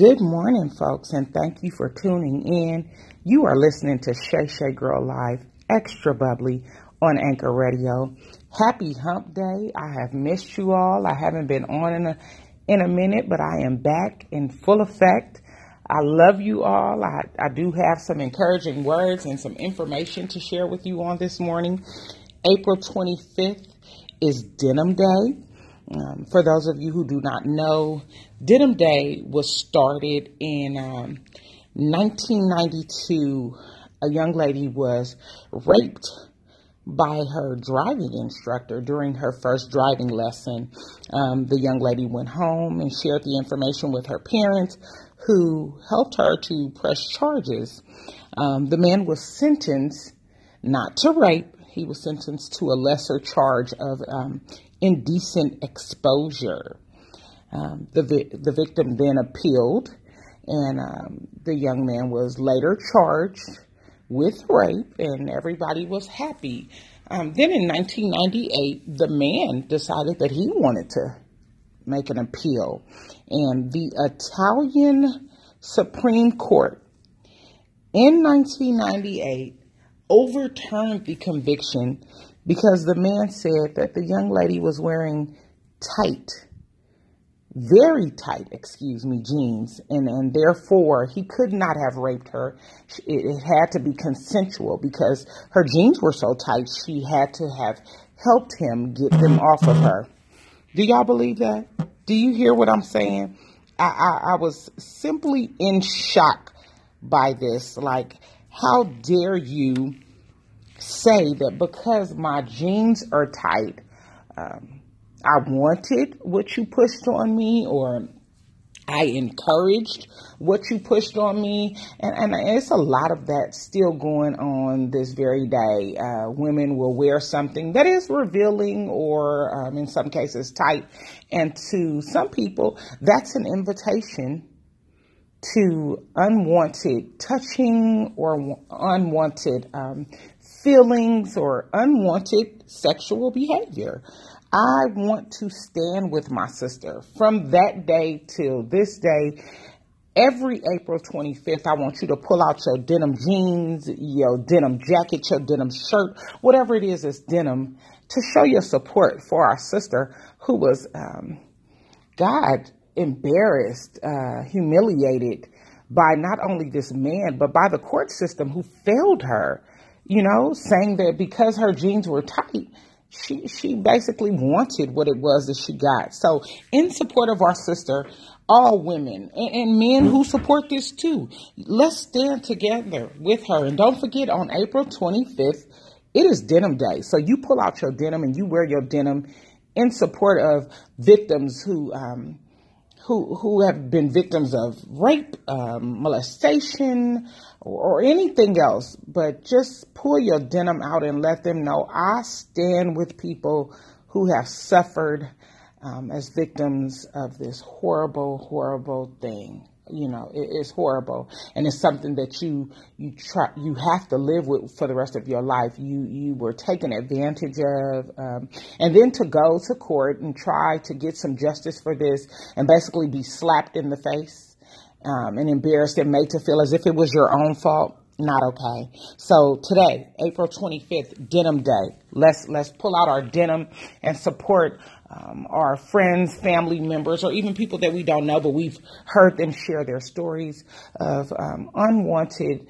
Good morning, folks, and thank you for tuning in. You are listening to Shay Shay Girl Live Extra Bubbly on Anchor Radio. Happy Hump Day. I have missed you all. I haven't been on in a in a minute, but I am back in full effect. I love you all. I, I do have some encouraging words and some information to share with you on this morning. April 25th is Denim Day. Um, for those of you who do not know, Denim Day was started in um, 1992. A young lady was raped by her driving instructor during her first driving lesson. Um, the young lady went home and shared the information with her parents, who helped her to press charges. Um, the man was sentenced not to rape, he was sentenced to a lesser charge of um, indecent exposure. Um, the, vi- the victim then appealed, and um, the young man was later charged with rape, and everybody was happy. Um, then in 1998, the man decided that he wanted to make an appeal, and the Italian Supreme Court in 1998 overturned the conviction because the man said that the young lady was wearing tight, very tight, excuse me, jeans, and, and therefore he could not have raped her. It, it had to be consensual because her jeans were so tight, she had to have helped him get them off of her. Do y'all believe that? Do you hear what I'm saying? I, I, I was simply in shock by this. Like, how dare you say that because my jeans are tight, um, I wanted what you pushed on me, or I encouraged what you pushed on me, and, and it's a lot of that still going on this very day. Uh, women will wear something that is revealing, or um, in some cases tight, and to some people, that's an invitation to unwanted touching or unwanted um, feelings or unwanted sexual behavior. I want to stand with my sister from that day till this day. Every April 25th, I want you to pull out your denim jeans, your denim jacket, your denim shirt, whatever it is that's denim, to show your support for our sister who was, um, God, embarrassed, uh, humiliated by not only this man, but by the court system who failed her you know, saying that because her jeans were tight, she she basically wanted what it was that she got. So, in support of our sister, all women and, and, men who support this too, let's stand together with her. And don't forget, on April 25th, it is Denim Day. So you pull out your denim and you wear your denim in support of victims who um, who who have been victims of rape, um, molestation, or, or anything else. But just pull your denim out and let them know I stand with people who have suffered um, as victims of this horrible, horrible thing you know it, it's horrible. And it's something that you you try you have to live with for the rest of your life. You you were taken advantage of um, and then to go to court and try to get some justice for this and basically be slapped in the face um, and embarrassed and made to feel as if it was your own fault not okay. So today, April 25th, Denim Day. Let's let's pull out our denim and support um, our friends, family members, or even people that we don't know, but we've heard them share their stories of um, unwanted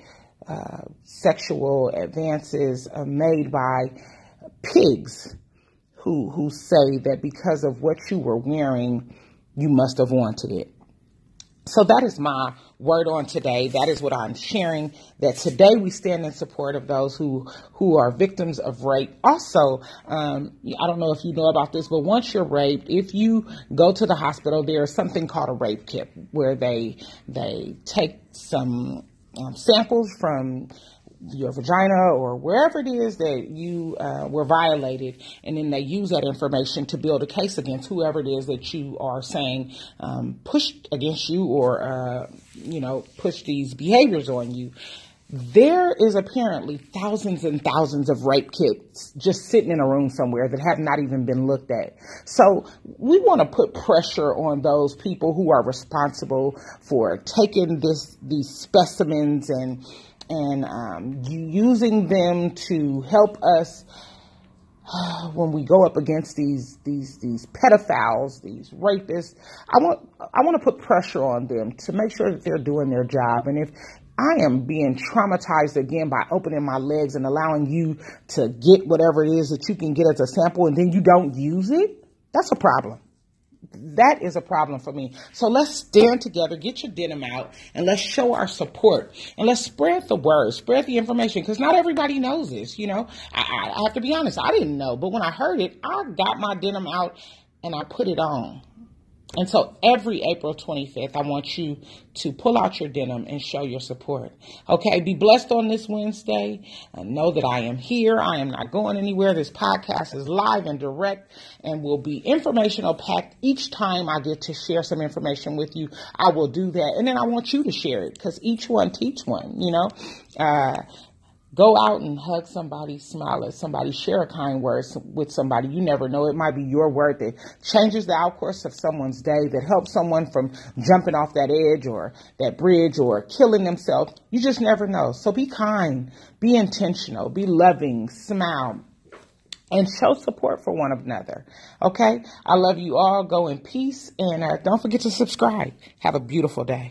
uh, sexual advances uh, made by pigs who who say that because of what you were wearing, you must have wanted it. So that is my word on today. That is what I'm sharing. That today we stand in support of those who who are victims of rape. Also, um, I don't know if you know about this, but once you're raped, if you go to the hospital, there's something called a rape kit where they they take some um, samples from your vagina or wherever it is that you uh, were violated, and then they use that information to build a case against whoever it is that you are saying um, pushed against you or uh, you know pushed these behaviors on you. there is apparently thousands and thousands of rape kits just sitting in a room somewhere that have not even been looked at. So we want to put pressure on those people who are responsible for taking this these specimens and and um, using them to help us when we go up against these these these pedophiles, these rapists, I want I want to put pressure on them to make sure that they're doing their job. And if I am being traumatized again by opening my legs and allowing you to get whatever it is that you can get as a sample and then you don't use it, that's a problem that is a problem for me. So let's stand together, get your denim out, and let's show our support. And let's spread the word, spread the information, because not everybody knows this. You know, I, I have to be honest, I didn't know, but when I heard it, I got my denim out and I put it on. And so every April 25th, I want you to pull out your denim and show your support. Okay, be blessed on this Wednesday. And know that I am here. I am not going anywhere. This podcast is live and direct and will be informational packed each time I get to share some information with you. I will do that. And then I want you to share it because each one teach one, you know. Uh, Go out and hug somebody, smile at somebody, share a kind word with somebody. You never know. It might be your word that changes the outcourse of someone's day, that helps someone from jumping off that edge or that bridge or killing themselves. You just never know. So be kind, be intentional, be loving, smile, and show support for one another. Okay? I love you all. Go in peace and uh, don't forget to subscribe. Have a beautiful day.